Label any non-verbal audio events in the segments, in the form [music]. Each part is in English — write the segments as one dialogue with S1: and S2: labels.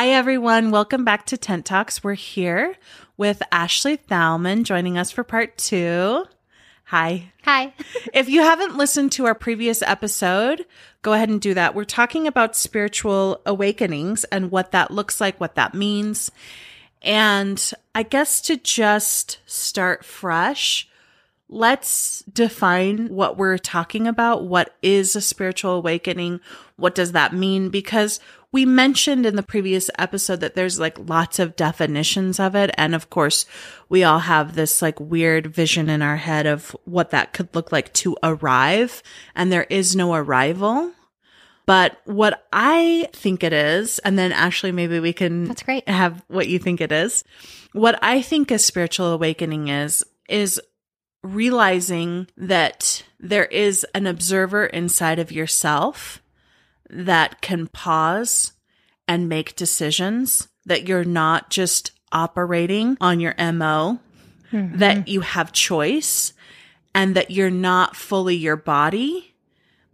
S1: Hi, everyone. Welcome back to Tent Talks. We're here with Ashley Thalman joining us for part two. Hi.
S2: Hi.
S1: If you haven't listened to our previous episode, go ahead and do that. We're talking about spiritual awakenings and what that looks like, what that means. And I guess to just start fresh, let's define what we're talking about. What is a spiritual awakening? What does that mean? Because we mentioned in the previous episode that there's like lots of definitions of it. And of course, we all have this like weird vision in our head of what that could look like to arrive. And there is no arrival. But what I think it is, and then actually maybe we can
S2: That's great.
S1: have what you think it is. What I think a spiritual awakening is, is realizing that there is an observer inside of yourself that can pause and make decisions, that you're not just operating on your MO, mm-hmm. that you have choice, and that you're not fully your body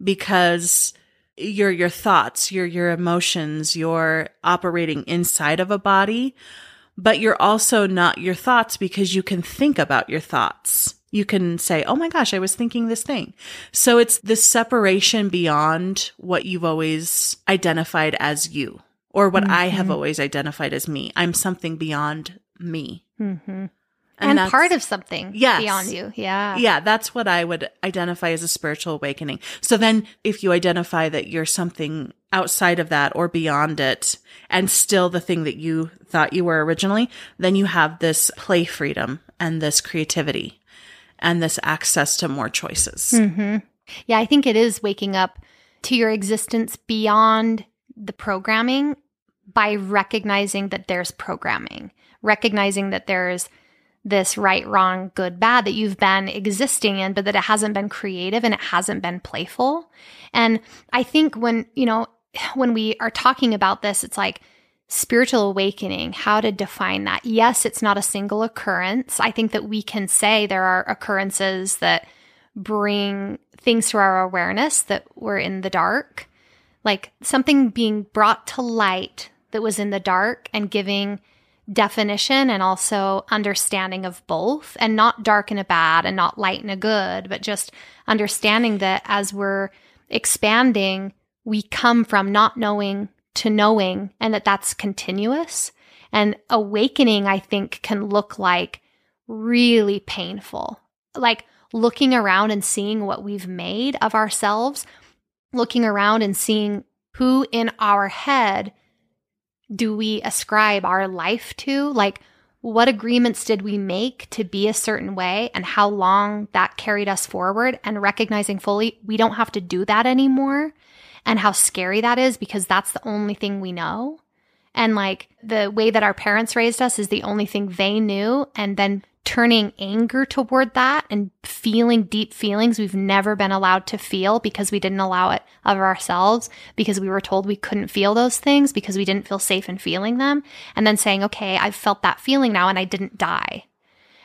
S1: because you're your thoughts, you're your emotions, you're operating inside of a body, but you're also not your thoughts because you can think about your thoughts. You can say, Oh my gosh, I was thinking this thing. So it's the separation beyond what you've always identified as you or what I have always identified as me. I'm something beyond me.
S2: Mm-hmm. And,
S1: that's-
S2: part of something
S1: Yes.
S2: beyond you. Yeah.
S1: yeah, that's what I would identify as a spiritual awakening. So then if you identify that you're something outside of that or beyond it and still the thing that you thought you were originally, then you have this play freedom and this creativity and this access to more choices.
S2: hmm Yeah, I think it is waking up to your existence beyond the programming by recognizing that there's programming, recognizing that there's this right, wrong, good, bad that you've been existing in, but that it hasn't been creative and it hasn't been playful. And I think when, you know, [sighs] when we are talking about this, it's like, spiritual awakening, how to define that. Yes, it's not a single occurrence. I think that we can say there are occurrences that bring things to our awareness that were in the dark, like something being brought to light that was in the dark and giving definition and also understanding of both, and not dark and a bad and not light and a good, but just understanding that as we're expanding, we come from not knowing to knowing and that that's continuous. And awakening, I think, can look like really painful. Like looking around and seeing what we've made of ourselves, looking around and seeing who in our head do we ascribe our life to? Like, what agreements did we make to be a certain way and how long that carried us forward? And recognizing fully we don't have to do that anymore and how scary that is because that's the only thing we know. And like the way that our parents raised us is the only thing they knew. And then turning anger toward that and feeling deep feelings we've never been allowed to feel because we didn't allow it of ourselves because we were told we couldn't feel those things because we didn't feel safe in feeling them. And then saying, okay, I've felt that feeling now and I didn't die.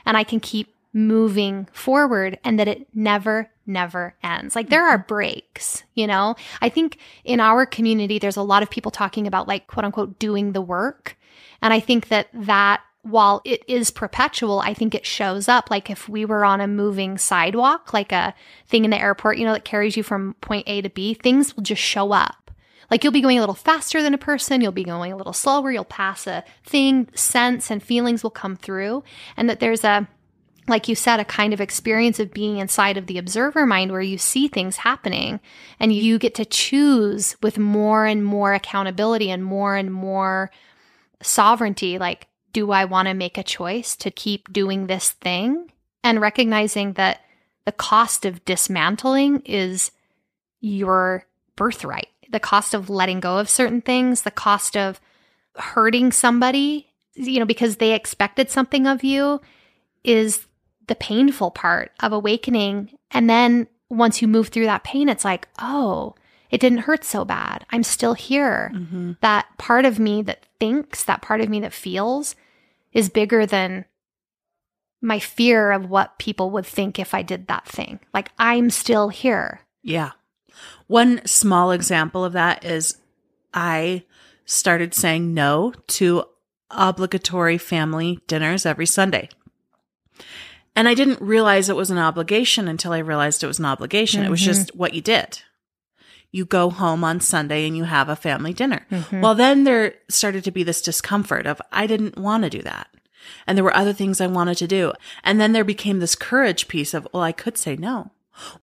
S2: And I can keep moving forward and that it never, never ends. Like there are mm-hmm. breaks, you know? I think in our community, there's a lot of people talking about like quote unquote doing the work. And I think that that while it is perpetual, I think it shows up like if we were on a moving sidewalk, like a thing in the airport, you know, that carries you from point A to B, things will just show up. Like you'll be going a little faster than a person, you'll be going a little slower, you'll pass a thing, sense and feelings will come through. And that there's a, like you said, a kind of experience of being inside of the observer mind where you see things happening and you get to choose with more and more accountability and more and more sovereignty. Like, do I want to make a choice to keep doing this thing? And recognizing that the cost of dismantling is your birthright, the cost of letting go of certain things, the cost of hurting somebody, you know, because they expected something of you is the painful part of awakening. And then once you move through that pain, it's like, oh, it didn't hurt so bad. I'm still here.
S1: Mm-hmm.
S2: That part of me that thinks, that part of me that feels is bigger than my fear of what people would think if I did that thing. Like I'm still here.
S1: Yeah. One small example of that is I started saying no to obligatory family dinners every Sunday. And I didn't realize it was an obligation until I realized it was an obligation. It was just mm-hmm. what you did. You go home on Sunday and you have a family dinner. Mm-hmm. Well, then there started to be this discomfort of, I didn't want to do that. And there were other things I wanted to do. And then there became this courage piece of, well, I could say no.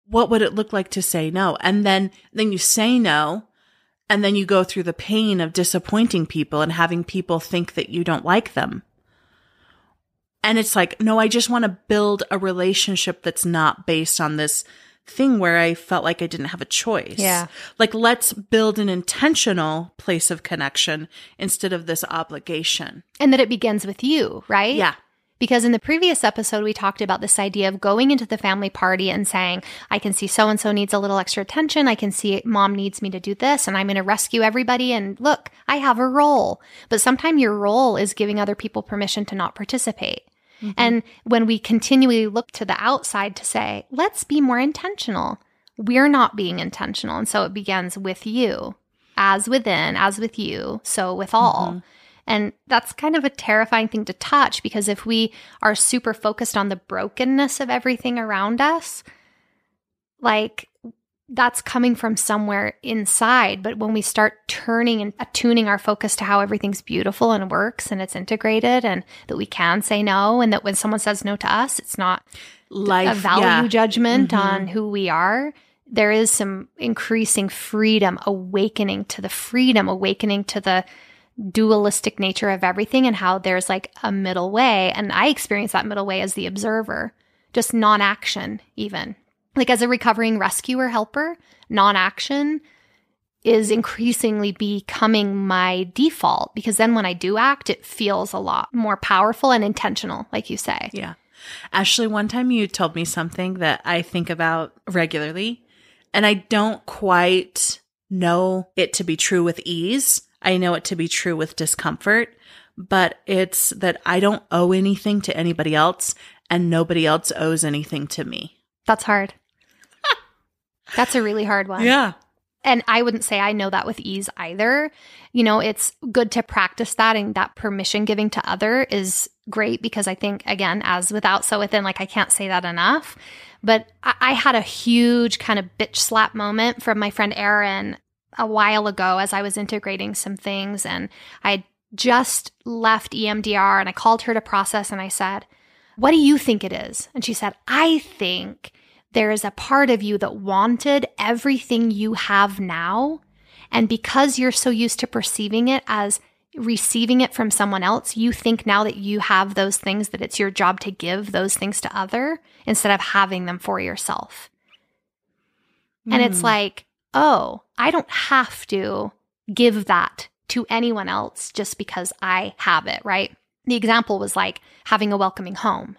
S1: What would it look like to say no? And then, then you say no. And then you go through the pain of disappointing people and having people think that you don't like them. And it's like, no, I just want to build a relationship that's not based on this thing where I felt like I didn't have a choice.
S2: Yeah.
S1: Like, let's build an intentional place of connection instead of this obligation.
S2: And that it begins with you, right?
S1: Yeah.
S2: Because in the previous episode, we talked about this idea of going into the family party and saying, I can see so and so needs a little extra attention. I can see mom needs me to do this, and I'm going to rescue everybody. And look, I have a role. But sometimes your role is giving other people permission to not participate. Mm-hmm. And when we continually look to the outside to say, let's be more intentional, we're not being intentional. And so it begins with you, as within, as with you, so with all. Mm-hmm. And that's kind of a terrifying thing to touch because if we are super focused on the brokenness of everything around us, like that's coming from somewhere inside. But when we start turning and attuning our focus to how everything's beautiful and works and it's integrated and that we can say no, and that when someone says no to us, it's not
S1: Life,
S2: a value
S1: yeah.
S2: judgment
S1: Mhm.
S2: on who we are. There is some increasing freedom, awakening to the freedom, awakening to the dualistic nature of everything and how there's like a middle way. And I experience that middle way as the observer, just non action, even. Like as a recovering rescuer helper, non action is increasingly becoming my default because then when I do act, it feels a lot more powerful and intentional, like you say.
S1: Yeah. Ashley, one time you told me something that I think about regularly, and I don't quite know it to be true with ease. I know it to be true with discomfort, but it's that I don't owe anything to anybody else and nobody else owes anything to me.
S2: That's hard. That's a really hard one.
S1: Yeah.
S2: And I wouldn't say I know that with ease either. You know, it's good to practice that and that permission giving to other is great because I think, again, as without, so within, like I can't say that enough. But I, I had a huge kind of bitch slap moment from my friend Erin a while ago as I was integrating some things and I just left EMDR and I called her to process and I said, What do you think it is? And she said, I think there is a part of you that wanted everything you have now. And because you're so used to perceiving it as receiving it from someone else, you think now that you have those things that it's your job to give those things to other instead of having them for yourself. And it's
S1: Mm.
S2: like, oh, I don't have to give that to anyone else just because I have it, right? The example was like having a welcoming home.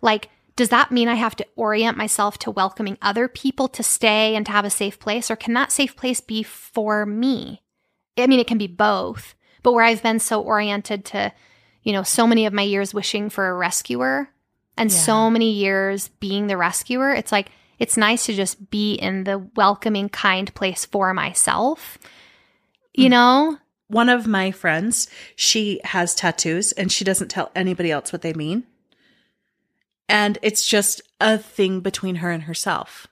S2: Like, does that mean I have to orient myself to welcoming other people to stay and to have a safe place? Or can that safe place be for me? I mean, it can be both, but where I've been so oriented to, you know, so many of my years wishing for a rescuer and
S1: Yeah.
S2: so many years being the rescuer, it's like, it's nice to just be in the welcoming, kind place for myself. You mm. know?
S1: One of my friends, she has tattoos and she doesn't tell anybody else what they mean. And it's just a thing between her and herself.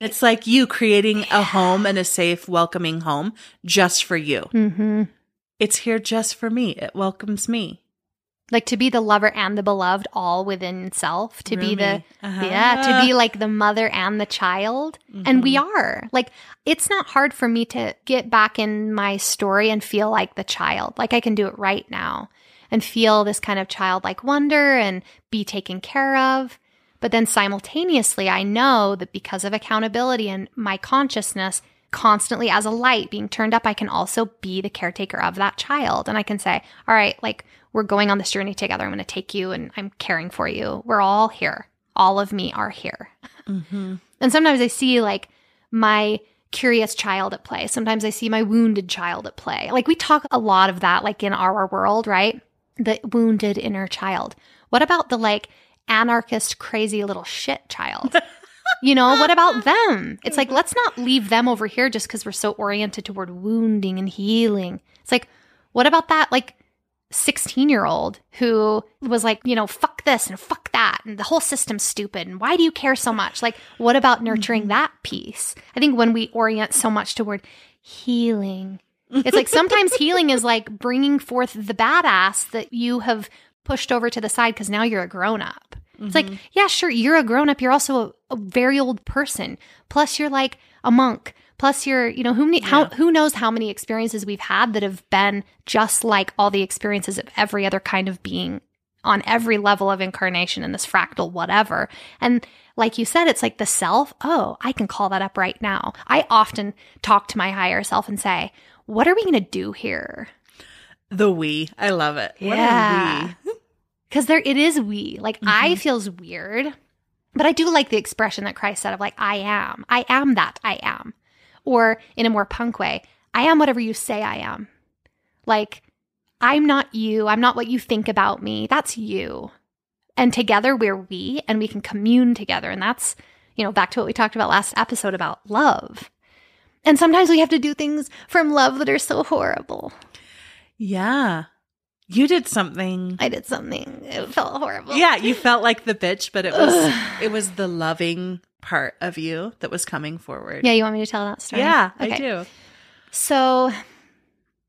S1: It's like you creating a home and a safe, welcoming home just for you.
S2: Mm-hmm.
S1: It's here just for me. It welcomes me.
S2: Like to be the lover and the beloved all within self, to be the
S1: Uh-huh.
S2: Yeah, to be like the mother and the child. And we
S1: Mm-hmm.
S2: are. Like, it's not hard for me to get back in my story and feel like the child. Like, I can do it right now and feel this kind of childlike wonder and be taken care of. But then simultaneously, I know that because of accountability and my consciousness constantly as a light being turned up, I can also be the caretaker of that child. And I can say, all right, like, we're going on this journey together. I'm going to take you and I'm caring for you. We're all here. All of me are here.
S1: Mm-hmm.
S2: And sometimes I see like my curious child at play. Sometimes I see my wounded child at play. Like we talk a lot of that, like in our world, right? The wounded inner child. What about the like anarchist, crazy little shit child? [laughs] you know, what about them? It's like, let's not leave them over here just because we're so oriented toward wounding and healing. It's like, what about that like 16 year old who was like, you know, fuck this and fuck that and the whole system's stupid and why do you care so much? Like, what about nurturing
S1: Mm-hmm.
S2: that piece? I think when we orient so much toward healing, it's like sometimes healing is like bringing forth the badass that you have pushed over to the side because now you're a grown up. It's like, mm-hmm. yeah, sure, you're a grown up. You're also a, a very old person. Plus, you're like a monk. Plus, you're, you know, who many, how who knows how many experiences we've had that have been just like all the experiences of every other kind of being on every level of incarnation in this fractal whatever. And like you said, it's like the self. Oh, I can call that up right now. I often talk to my higher self and say, "What are we going to do here?"
S1: The we. I love it. What
S2: Yeah. [laughs] because there it is we. Like i mm-hmm. feels weird but i do like the expression that christ said of like i am. I am that i am. Or in a more punk way i am whatever you say i am. Like i'm not you. I'm not what you think about me. That's you. And together we're we and we can commune together. And that's you know back to what we talked about last episode about love and sometimes we have to do things from love that are so horrible
S1: Yeah. You did something.
S2: i did something it felt horrible
S1: Yeah, you felt like the bitch, but it was [sighs] it was the loving part of you that was coming forward.
S2: yeah you want me to tell that story
S1: Yeah, I do.
S2: So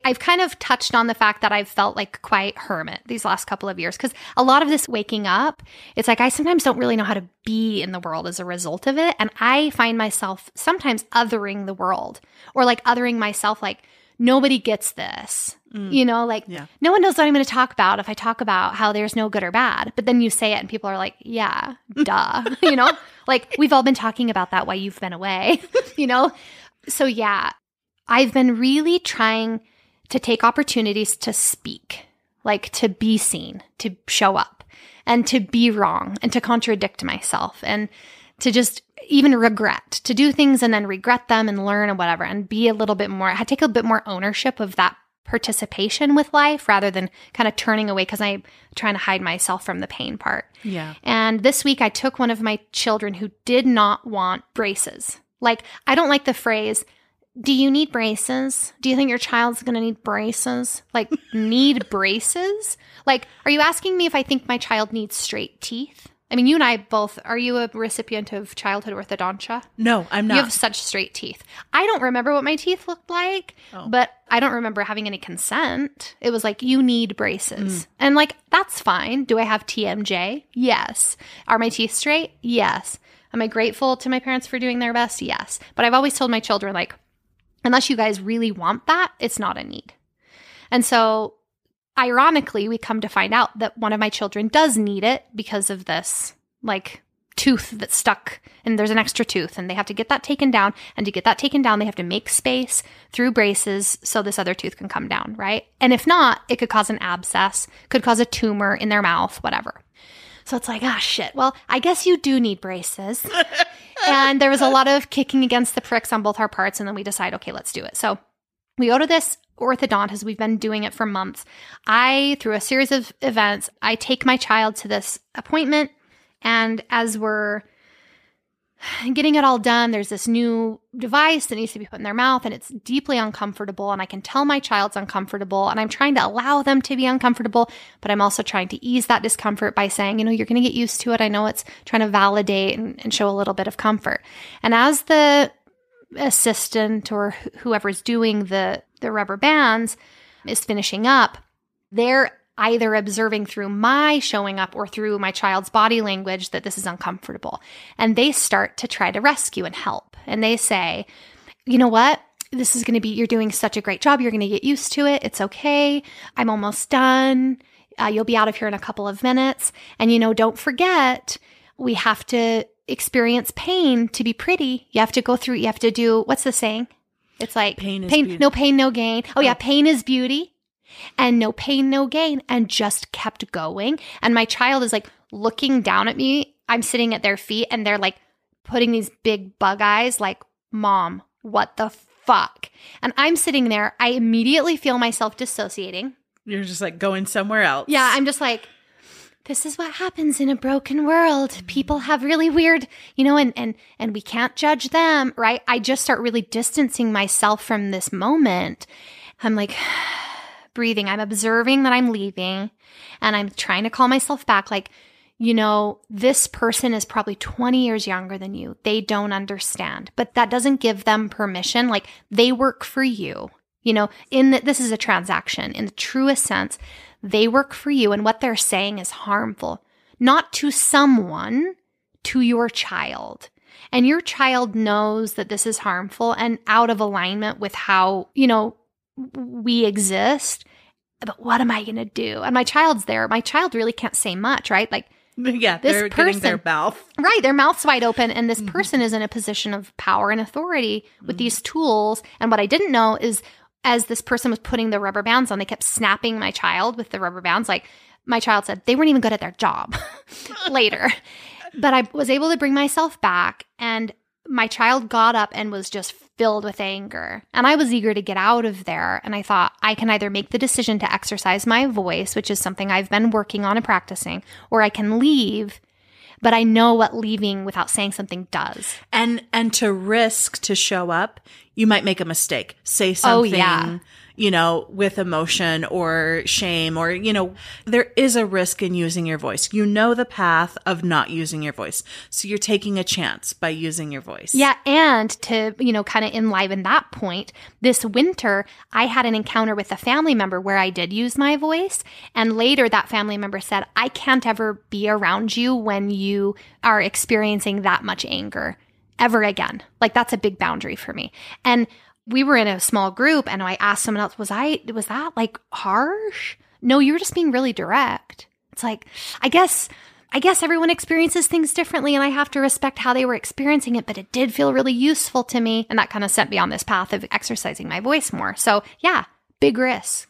S2: I've kind of touched on the fact that I've felt like quite hermit these last couple of years because a lot of this waking up, it's like I sometimes don't really know how to be in the world as a result of it. And I find myself sometimes othering the world or like othering myself, like, nobody gets this. Mm. You know, like
S1: Yeah.
S2: no one knows what I'm going to talk about if I talk about how there's no good or bad. But then you say it and people are like, yeah, [laughs] duh. you know, like we've all been talking about that while you've been away, [laughs] you know? So, yeah, I've been really trying to take opportunities to speak, like to be seen, to show up, and to be wrong, and to contradict myself, and to just even regret, to do things and then regret them and learn and whatever, and be a little bit more, I take a bit more ownership of that participation with life rather than kind of turning away because I'm trying to hide myself from the pain part.
S1: Yeah.
S2: And this week I took one of my children who did not want braces. Like, I don't like the phrase, do you need braces? Do you think your child's going to need braces? Like, [laughs] need braces? Like, are you asking me if I think my child needs straight teeth? I mean, you and I both, are you a recipient of childhood orthodontia?
S1: No, I'm not.
S2: You have such straight teeth. I don't remember what my teeth looked like,
S1: Oh.
S2: but I don't remember having any consent. It was like, you need braces.
S1: Mm.
S2: And like, that's fine. Do I have TMJ? Yes. Are my teeth straight? Yes. Am I grateful to my parents for doing their best? Yes. But I've always told my children, like, unless you guys really want that, it's not a need. And so, ironically, we come to find out that one of my children does need it because of this, like, tooth that's stuck and there's an extra tooth and they have to get that taken down and to get that taken down they have to make space through braces so this other tooth can come down right? And if not it could cause an abscess could cause a tumor in their mouth whatever. So it's like ah shit. Well i guess you do need braces [laughs] and there was a lot of kicking against the pricks on both our parts and then we decide okay let's do it. So we go to this orthodontist. We've been doing it for months. I through a series of events i take my child to this appointment and as we're [sighs] getting it all done, there's this new device that needs to be put in their mouth, and it's deeply uncomfortable. And I can tell my child's uncomfortable, and I'm trying to allow them to be uncomfortable, but I'm also trying to ease that discomfort by saying, you know, you're going to get used to it. I know it's trying to validate and, and show a little bit of comfort. And as the assistant or wh- whoever's doing the the rubber bands is finishing up, they're either observing through my showing up or through my child's body language that this is uncomfortable. And they start to try to rescue and help. And they say, you know what? This is going to be, you're doing such a great job. You're going to get used to it. It's okay. I'm almost done. Uh, you'll be out of here in a couple of minutes. And, you know, don't forget, we have to experience pain to be pretty. You have to go through, you have to do, what's the saying? It's like
S1: Pain is
S2: pain, no pain, no gain. Oh, yeah,
S1: Oh.
S2: pain is beauty and no pain, no gain, and just kept going. And my child is like looking down at me. I'm sitting at their feet and they're like putting these big bug eyes, like, Mom, what the fuck? And I'm sitting there. I immediately feel myself dissociating.
S1: You're just like going somewhere else.
S2: Yeah, I'm just like, this is what happens in a broken world. Mm-hmm. People have really weird, you know, and and and we can't judge them, right? I just start really distancing myself from this moment. I'm like, breathing. I'm observing that I'm leaving and I'm trying to call myself back. Like, you know, this person is probably 20 years younger than you. They don't understand, but that doesn't give them permission. Like, they work for you. You know, in that this is a transaction in the truest sense. They work for you, and what they're saying is harmful, not to someone, to your child. And your child knows that this is harmful and out of alignment with how, you know, we exist. But what am I going to do? And my child's there. My child really can't say much, right? Like, [laughs]
S1: yeah, this they're person, their mouth.
S2: Right, their mouth's wide open, and this mm-hmm. person is in a position of power and authority with mm-hmm. these tools. And what I didn't know is as this person was putting the rubber bands on, they kept snapping my child with the rubber bands. Like my child said, they weren't even good at their job [laughs] later. [laughs] But I was able to bring myself back, and my child got up and was just filled with anger. And I was eager to get out of there. And I thought, I can either make the decision to exercise my voice, which is something I've been working on and practicing, or I can leave. But I know what leaving without saying something does.
S1: And and to risk to show up, you might make a mistake. Say something. Oh, yeah you know, with emotion or shame or, you know, there is a risk in using your voice. You know the path of not using your voice. So you're taking a chance by using your voice.
S2: Yeah. And to, you know, kind of enliven that point, this winter, I had an encounter with a family member where I did use my voice. And later that family member said, I can't ever be around you when you are experiencing that much anger ever again. Like that's a big boundary for me. And we were in a small group and I asked someone else, was I, was that like harsh? No, you were just being really direct. It's like, I guess, I guess everyone experiences things differently and I have to respect how they were experiencing it, but it did feel really useful to me. And that kind of sent me on this path of exercising my voice more. So yeah, big risk.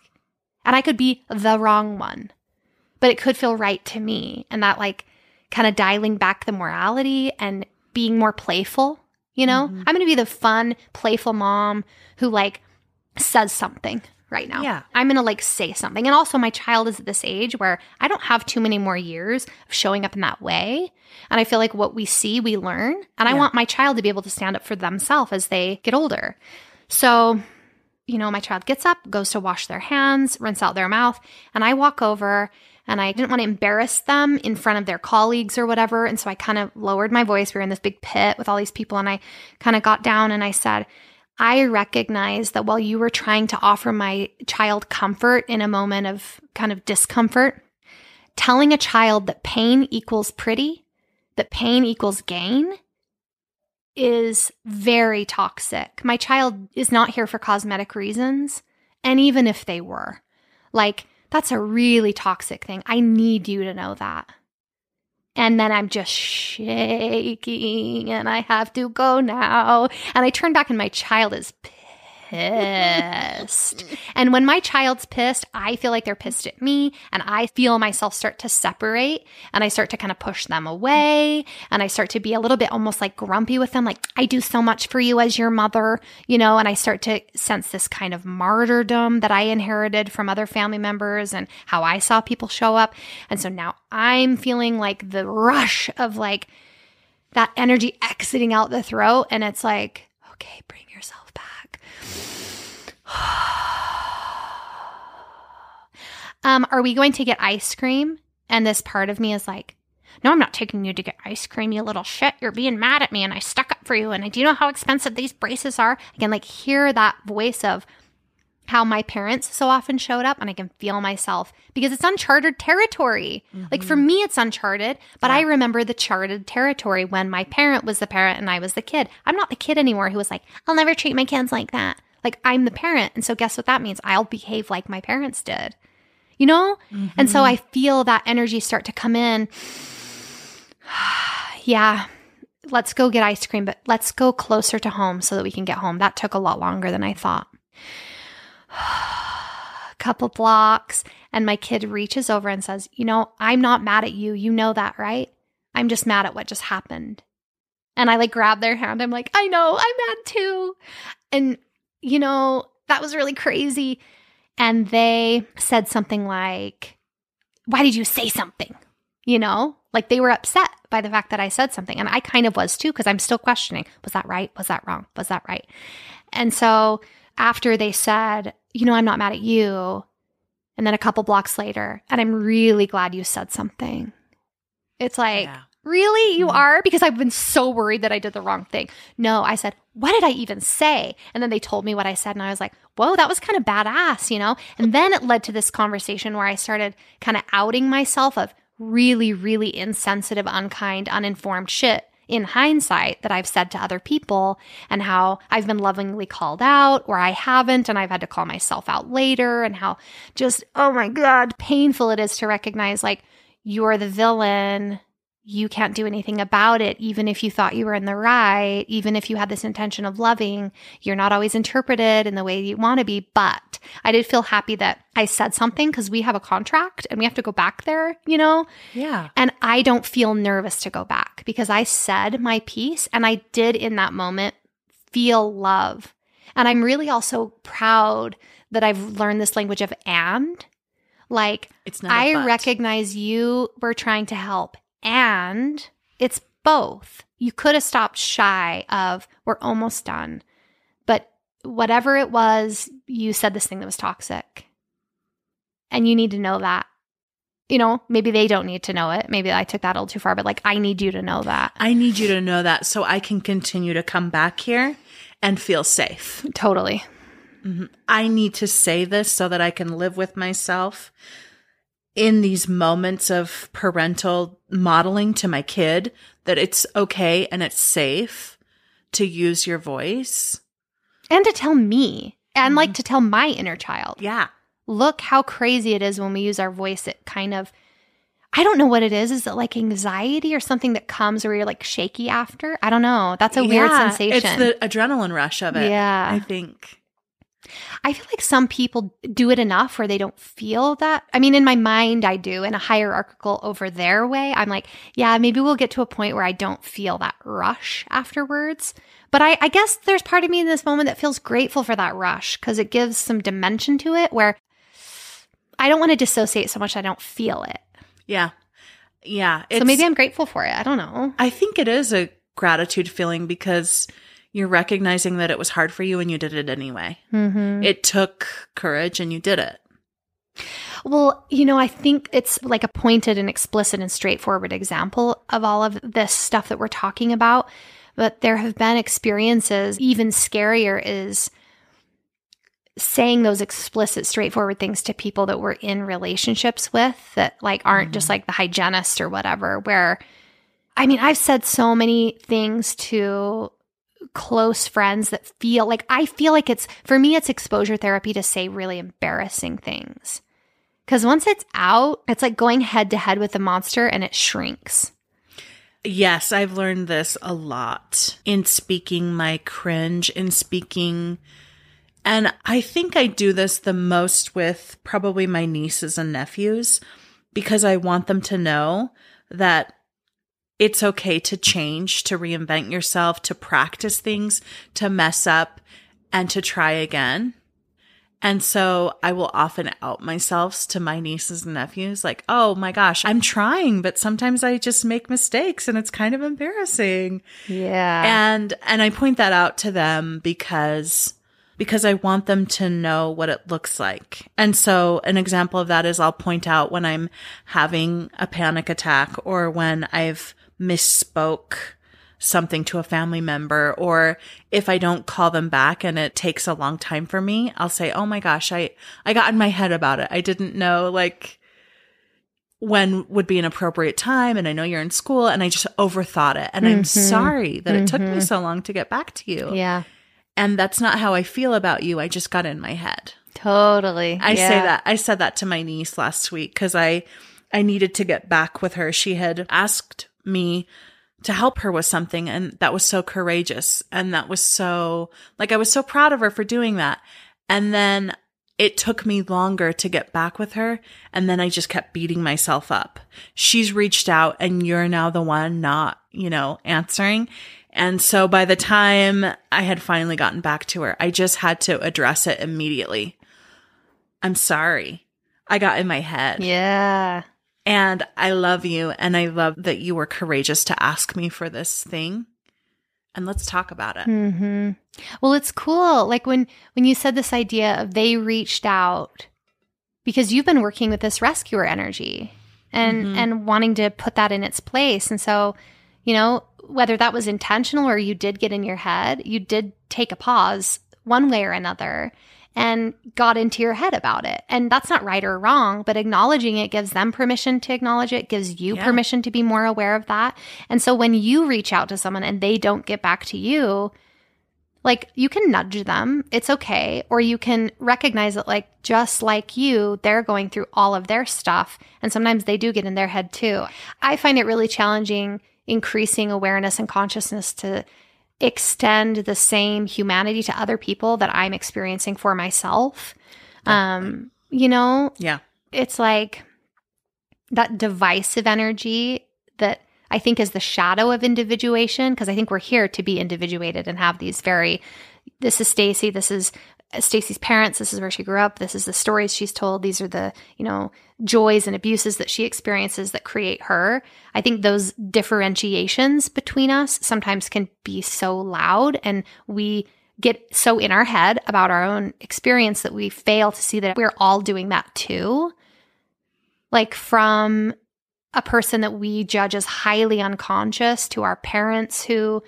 S2: And I could be the wrong one, but it could feel right to me. And that like kind of dialing back the morality and being more playful you know, mm-hmm. I'm going to be the fun, playful mom who like says something right now.
S1: Yeah.
S2: I'm going to like say something. And also, my child is at this age where I don't have too many more years of showing up in that way. And I feel like what we see, we learn. And yeah. I want my child to be able to stand up for themselves as they get older. So, you know, my child gets up, goes to wash their hands, rinse out their mouth, and I walk over and I didn't want to embarrass them in front of their colleagues or whatever. And so I kind of lowered my voice. We were in this big pit with all these people, and I kind of got down and I said, I recognize that while you were trying to offer my child comfort in a moment of kind of discomfort, telling a child that pain equals pretty, that pain equals gain, is very toxic. My child is not here for cosmetic reasons. And even if they were, like, that's a really toxic thing. I need you to know that. And then I'm just shaking and I have to go now. And I turn back and my child is pissed. And when my child's pissed, I feel like they're pissed at me and I feel myself start to separate and I start to kind of push them away and I start to be a little bit almost like grumpy with them like I do so much for you as your mother, you know, and I start to sense this kind of martyrdom that I inherited from other family members and how I saw people show up. And so now I'm feeling like the rush of like that energy exiting out the throat and it's like okay, bring [sighs] um, are we going to get ice cream? And this part of me is like, no, I'm not taking you to get ice cream, you little shit. You're being mad at me and I stuck up for you. And I do you know how expensive these braces are. I can like hear that voice of how my parents so often showed up and I can feel myself because it's uncharted territory. Mm-hmm. Like for me, it's uncharted, but yeah. I remember the charted territory when my parent was the parent and I was the kid. I'm not the kid anymore who was like, I'll never treat my kids like that. Like I'm the parent. And so guess what that means? I'll behave like my parents did. You know? Mm-hmm. And so I feel that energy start to come in. [sighs] yeah. Let's go get ice cream, but let's go closer to home so that we can get home. That took a lot longer than I thought. a [sighs] couple blocks and my kid reaches over and says, "You know, I'm not mad at you. You know that, right? I'm just mad at what just happened." And I like grab their hand. I'm like, "I know. I'm mad too." And you know, that was really crazy. And they said something like, Why did you say something? You know, like they were upset by the fact that I said something. And I kind of was too, because I'm still questioning was that right? Was that wrong? Was that right? And so after they said, You know, I'm not mad at you, and then a couple blocks later, and I'm really glad you said something. It's like,
S1: Yeah.
S2: Really? You
S1: Mhm.
S2: are? Because I've been so worried that I did the wrong thing. No, I said, what did I even say? And then they told me what I said, and I was like, whoa, that was kind of badass, you know? And then it led to this conversation where I started kind of outing myself of really, really insensitive, unkind, uninformed shit in hindsight that I've said to other people and how I've been lovingly called out or I haven't and I've had to call myself out later and how just, oh my God, painful it is to recognize like you're the villain. You can't do anything about it, even if you thought you were in the right, even if you had this intention of loving. You're not always interpreted in the way you want to be. But I did feel happy that I said something because we have a contract and we have to go back there, you know?
S1: Yeah.
S2: And I don't feel nervous to go back because I said my piece and I did in that moment feel love. And I'm really also proud that I've learned this language of and. Like,
S1: It's not.
S2: I recognize you were trying to help, and it's both. You could have stopped shy of, we're almost done. But whatever it was, you said this thing that was toxic. And you need to know that. You know, maybe they don't need to know it. Maybe I took that a little too far, but like, I need you to know that.
S1: I need you to know that so I can continue to come back here and feel safe.
S2: Totally. Mm-hmm.
S1: I need to say this so that I can live with myself in these moments of parental modeling to my kid that it's okay and it's safe to use your voice.
S2: And to tell me, and
S1: Mhm.
S2: like to tell my inner child.
S1: Yeah.
S2: look how crazy it is when we use our voice. It kind of, I don't know what it is. Is it like anxiety or something that comes where you're like shaky after? I don't know. That's a weird sensation.
S1: It's the adrenaline rush of it.
S2: Yeah.
S1: I think.
S2: I feel like some people do it enough where they don't feel that. I mean, in my mind, I do. In a hierarchical over their way, I'm like, yeah, maybe we'll get to a point where I don't feel that rush afterwards. But I, I guess there's part of me in this moment that feels grateful for that rush because it gives some dimension to it where I don't want to dissociate so much I don't feel it.
S1: Yeah. Yeah.
S2: so maybe I'm grateful for it. I don't know.
S1: I think it is a gratitude feeling because you're recognizing that it was hard for you and you did it anyway.
S2: Mm-hmm.
S1: It took courage and you did it.
S2: Well, you know, I think it's like a pointed and explicit and straightforward example of all of this stuff that we're talking about. But there have been experiences, even scarier is saying those explicit, straightforward things to people that we're in relationships with that like aren't just like the hygienist or whatever, where I mean, I've said so many things to close friends that feel like I feel like it's for me, it's exposure therapy to say really embarrassing things. Because once it's out, it's like going head to head with the monster and it shrinks.
S1: Yes, I've learned this a lot in speaking my cringe, in speaking. And I think I do this the most with probably my nieces and nephews because I want them to know that it's okay to change, to reinvent yourself, to practice things, to mess up, and to try again. And so I will often out myself to my nieces and nephews like, oh my gosh, I'm trying, but sometimes I just make mistakes and it's kind of embarrassing.
S2: Yeah.
S1: And and I point that out to them because because I want them to know what it looks like. And so an example of that is I'll point out when I'm having a panic attack or when I've misspoke something to a family member or if I don't call them back and it takes a long time for me, I'll say, "Oh my gosh, I I got in my head about it. I didn't know like when would be an appropriate time and I know you're in school and I just overthought it and I'm
S2: Mhm.
S1: sorry that it took me
S2: Mhm.
S1: so long to get back to you.
S2: yeah.
S1: And that's not how I feel about you. I just got in my head.
S2: Totally.
S1: I
S2: Yeah.
S1: say that. I said that to my niece last week cuz I I needed to get back with her. She had asked me to help her with something and that was so courageous and that was so like I was so proud of her for doing that. And then it took me longer to get back with her and then I just kept beating myself up. She's reached out and you're now the one not, you know, answering. And so by the time I had finally gotten back to her, I just had to address it immediately. I'm sorry. I got in my head.
S2: Yeah.
S1: And I love you. And I love that you were courageous to ask me for this thing. And let's talk about it.
S2: Mm-hmm. Well, it's cool. Like when, when you said this idea of they reached out because you've been working with this rescuer energy and
S1: Mhm.
S2: and wanting to put that in its place. And so, you know, whether that was intentional or you did get in your head, you did take a pause one way or another and got into your head about it. And that's not right or wrong, but acknowledging it gives them permission to acknowledge it, gives you
S1: Yeah.
S2: permission to be more aware of that. And so when you reach out to someone and they don't get back to you, like you can nudge them, it's okay. Or you can recognize that, like, just like you, they're going through all of their stuff. And sometimes they do get in their head too. I find it really challenging increasing awareness and consciousness to extend the same humanity to other people that I'm experiencing for myself. Um, you know,
S1: Yeah.
S2: it's like that divisive energy that I think is the shadow of individuation because I think we're here to be individuated and have these very this is Stacy, this is Stacy's parents, this is where she grew up, this is the stories she's told, these are the, you know, joys and abuses that she experiences that create her. I think those differentiations between us sometimes can be so loud and we get so in our head about our own experience that we fail to see that we're all doing that too. Like from a person that we judge as highly unconscious to our parents who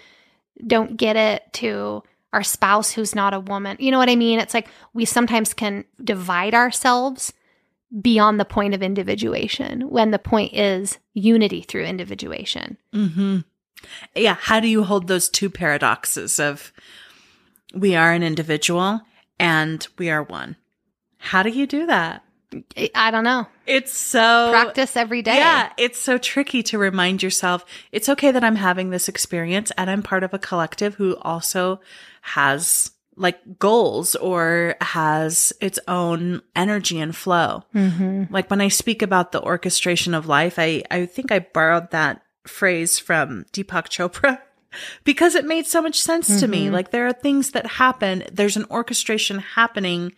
S2: don't get it to our spouse who's not a woman. You know what I mean? It's like we sometimes can divide ourselves beyond the point of individuation when the point is unity through individuation.
S1: hmm Yeah. How do you hold those two paradoxes of we are an individual and we are one? How do you do that?
S2: I- don't know.
S1: It's so
S2: Practice every day.
S1: Yeah, it's so tricky to remind yourself it's okay that I'm having this experience and I'm part of a collective who also has like goals or has its own energy and flow.
S2: Mm-hmm.
S1: Like when I speak about the orchestration of life, I, I think I borrowed that phrase from Deepak Chopra [laughs] because it made so much sense to me.
S2: Mhm.
S1: Like there are things that happen, there's an orchestration happening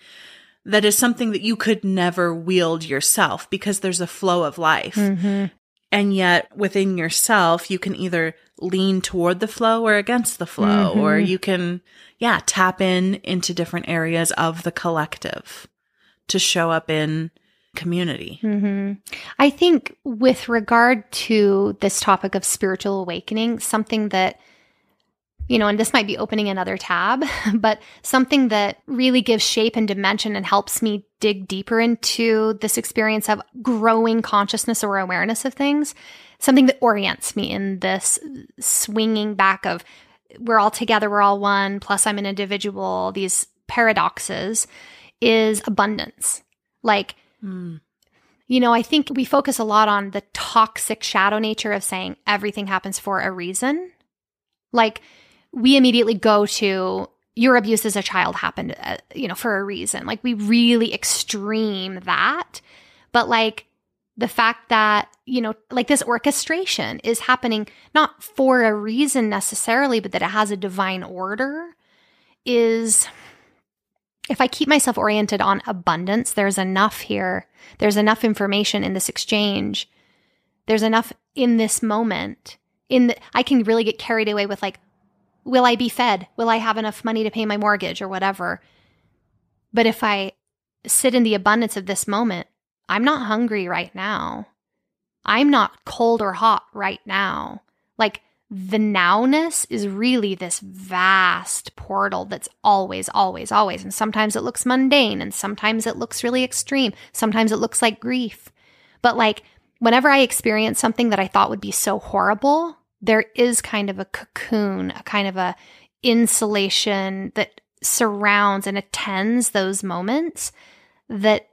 S1: that is something that you could never wield yourself because there's a flow of life.
S2: Mm-hmm.
S1: And yet within yourself, you can either lean toward the flow or against the flow, or
S2: Mhm.
S1: you can, yeah, tap in into different areas of the collective to show up in community.
S2: hmm I think with regard to this topic of spiritual awakening, something that, you know, and this might be opening another tab, [laughs] but something that really gives shape and dimension and helps me dig deeper into this experience of growing consciousness or awareness of things, something that orients me in this swinging back of we're all together, we're all one, plus I'm an individual, these paradoxes is abundance. Like,
S1: Mm.
S2: you know, I think we focus a lot on the toxic shadow nature of saying everything happens for a reason. Like, we immediately go to your abuse as a child happened, uh, you know, for a reason. Like, we really extreme that. But, like, the fact that, you know, like this orchestration is happening not for a reason necessarily, but that it has a divine order is if I keep myself oriented on abundance, there's enough here. There's enough information in this exchange. There's enough in this moment. In the, I can really get carried away with like, will I be fed? Will I have enough money to pay my mortgage or whatever? But if I sit in the abundance of this moment, I'm not hungry right now. I'm not cold or hot right now. Like the nowness is really this vast portal that's always, always, always. And sometimes it looks mundane and sometimes it looks really extreme. Sometimes it looks like grief. But like whenever I experience something that I thought would be so horrible, there is kind of a cocoon, a kind of a insulation that surrounds and attends those moments that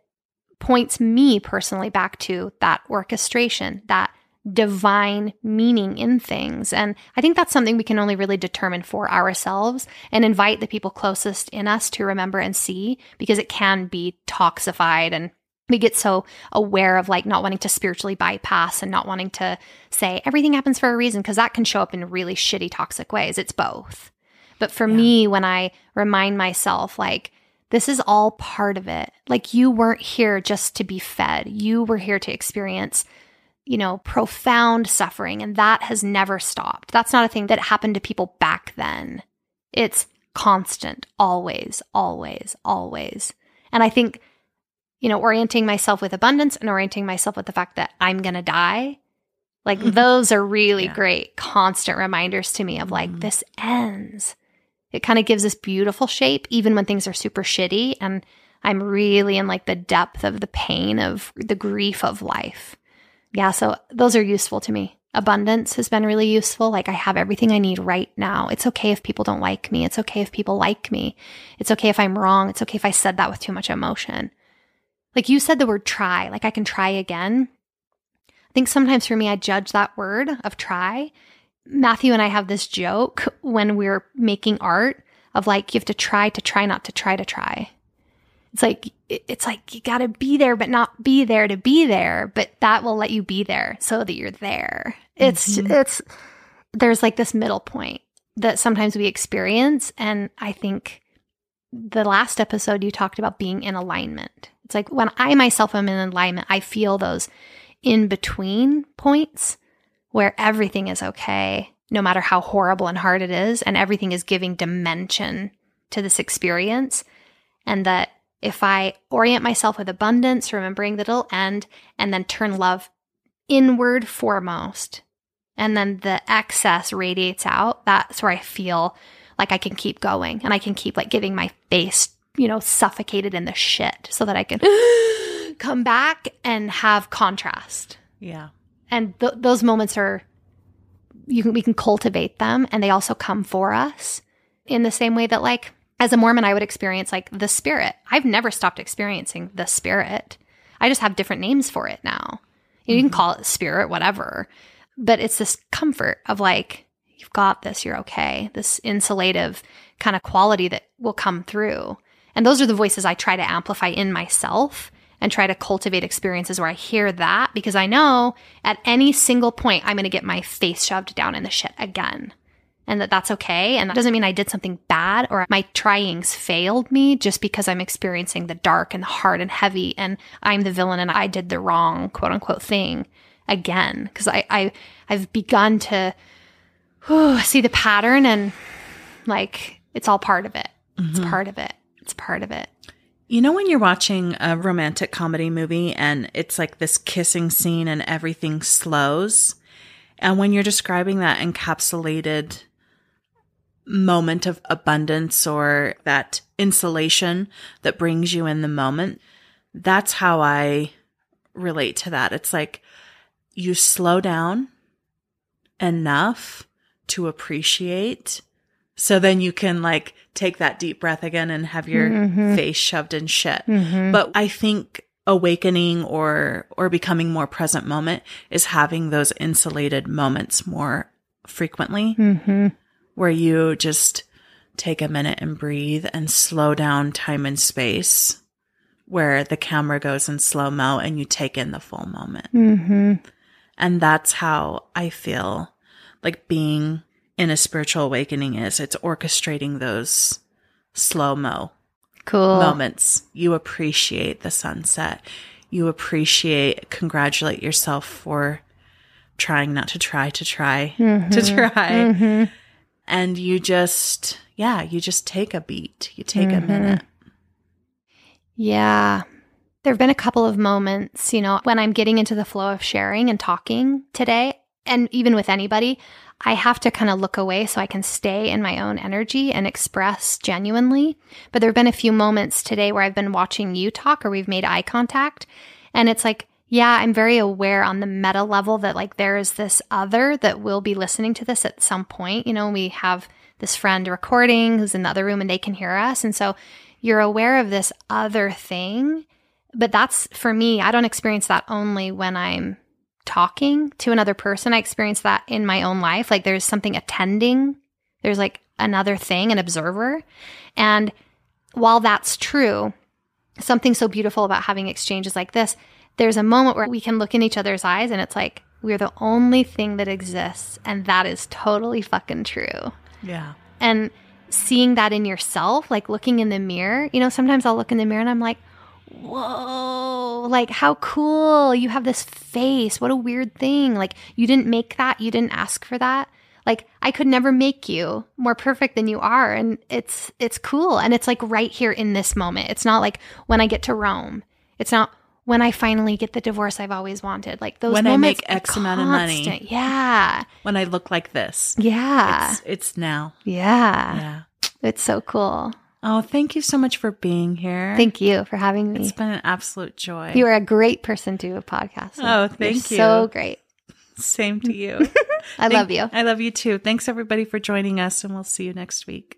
S2: points me personally back to that orchestration, that divine meaning in things. And I think that's something we can only really determine for ourselves and invite the people closest in us to remember and see because it can be toxified and we get so aware of like not wanting to spiritually bypass and not wanting to say everything happens for a reason because that can show up in really shitty toxic ways. It's both. But for
S1: Yeah.
S2: me, when I remind myself, like, this is all part of it. Like, you weren't here just to be fed, you were here to experience, you know, profound suffering. And that has never stopped. That's not a thing that happened to people back then. It's constant, always, always, always. And I think you know, orienting myself with abundance and orienting myself with the fact that I'm going to die. Like those are really
S1: Yeah.
S2: great constant reminders to me of like
S1: Mhm.
S2: this ends. It kind of gives this beautiful shape even when things are super shitty and I'm really in like the depth of the pain of the grief of life. Yeah, so those are useful to me. Abundance has been really useful. Like I have everything I need right now. It's okay if people don't like me. It's okay if people like me. It's okay if I'm wrong. It's okay if I said that with too much emotion. Like you said the word try, like I can try again. I think sometimes for me, I judge that word of try. Matthew and I have this joke when we're making art of like, you have to try to try not to try to try. It's like, it's like you got to be there, but not be there to be there. But that will let you be there so that you're there. It's,
S1: Mhm.
S2: it's, there's like this middle point that sometimes we experience. And I think the last episode you talked about being in alignment. It's like when I myself am in alignment, I feel those in between points where everything is okay, no matter how horrible and hard it is, and everything is giving dimension to this experience. And that if I orient myself with abundance, remembering that it'll end, and then turn love inward foremost, and then the excess radiates out, that's where I feel like I can keep going and I can keep like giving my face, you know, suffocated in the shit so that I can [gasps] come back and have contrast.
S1: Yeah.
S2: And th- those moments are you can we can cultivate them and they also come for us in the same way that like as a Mormon I would experience like the spirit. I've never stopped experiencing the spirit. I just have different names for it now. You can mm-hmm. call it spirit whatever. But it's this comfort of like you've got this, you're okay. This insulative kind of quality that will come through. And those are the voices I try to amplify in myself and try to cultivate experiences where I hear that because I know at any single point I'm going to get my face shoved down in the shit again. And that that's okay. And that doesn't mean I did something bad or my tryings failed me just because I'm experiencing the dark and the hard and heavy and I'm the villain and I did the wrong quote unquote thing again. Cause I, I, I've begun to whew, [sighs] see the pattern and like it's all part of it. It's
S1: Mhm.
S2: part of it. It's part of it.
S1: You know, when you're watching a romantic comedy movie and it's like this kissing scene and everything slows, and when you're describing that encapsulated moment of abundance or that insulation that brings you in the moment, that's how I relate to that. It's like you slow down enough to appreciate. So then you can like take that deep breath again and have your
S2: Mhm.
S1: face shoved in shit.
S2: Mm-hmm.
S1: But I think awakening or or becoming more present moment is having those insulated moments more frequently
S2: mm-hmm.
S1: where you just take a minute and breathe and slow down time and space where the camera goes in slow mo and you take in the full moment.
S2: Mm-hmm.
S1: And that's how I feel like being in a spiritual awakening is. It's orchestrating those slow mo
S2: Cool.
S1: moments. You appreciate the sunset. You appreciate, congratulate yourself for trying not to try to try [laughs] to
S2: Mhm.
S1: try.
S2: Mhm.
S1: And you just, yeah, you just take a beat. You take a
S2: Mhm.
S1: minute.
S2: Yeah. There have been a couple of moments, you know, when I'm getting into the flow of sharing and talking today, and even with anybody, I have to kind of look away so I can stay in my own energy and express genuinely. But there have been a few moments today where I've been watching you talk or we've made eye contact. And it's like, yeah, I'm very aware on the meta level that like there is this other that will be listening to this at some point. You know, we have this friend recording who's in the other room and they can hear us. And so you're aware of this other thing. But that's for me, I don't experience that only when I'm talking to another person. I experience that in my own life. Like there's something attending, there's like another thing, an observer. And while that's true, something so beautiful about having exchanges like this, there's a moment where we can look in each other's eyes and it's like, we're the only thing that exists. And that is totally fucking true
S1: Yeah.
S2: and seeing that in yourself, like looking in the mirror, you know, sometimes I'll look in the mirror and I'm like, whoa, like how cool. You have this face. What a weird thing. Like you didn't make that. You didn't ask for that. Like I could never make you more perfect than you are. And it's, it's cool. And it's like right here in this moment. It's not like when I get to Rome. It's not when I finally get the divorce I've always wanted. Like those
S1: When I
S2: moments
S1: make
S2: are
S1: X amount of money.
S2: Yeah.
S1: When I look like this.
S2: Yeah.
S1: It's, it's now.
S2: yeah.
S1: Yeah.
S2: It's so cool.
S1: Oh, thank you so much for being here.
S2: Thank you for having me.
S1: It's been an absolute joy.
S2: You are a great person to do a podcast. with.
S1: Oh, thank
S2: You're
S1: you.
S2: So great.
S1: Same to you. [laughs]
S2: I
S1: Thank-
S2: love you.
S1: I love you too. Thanks everybody for joining us, and we'll see you next week.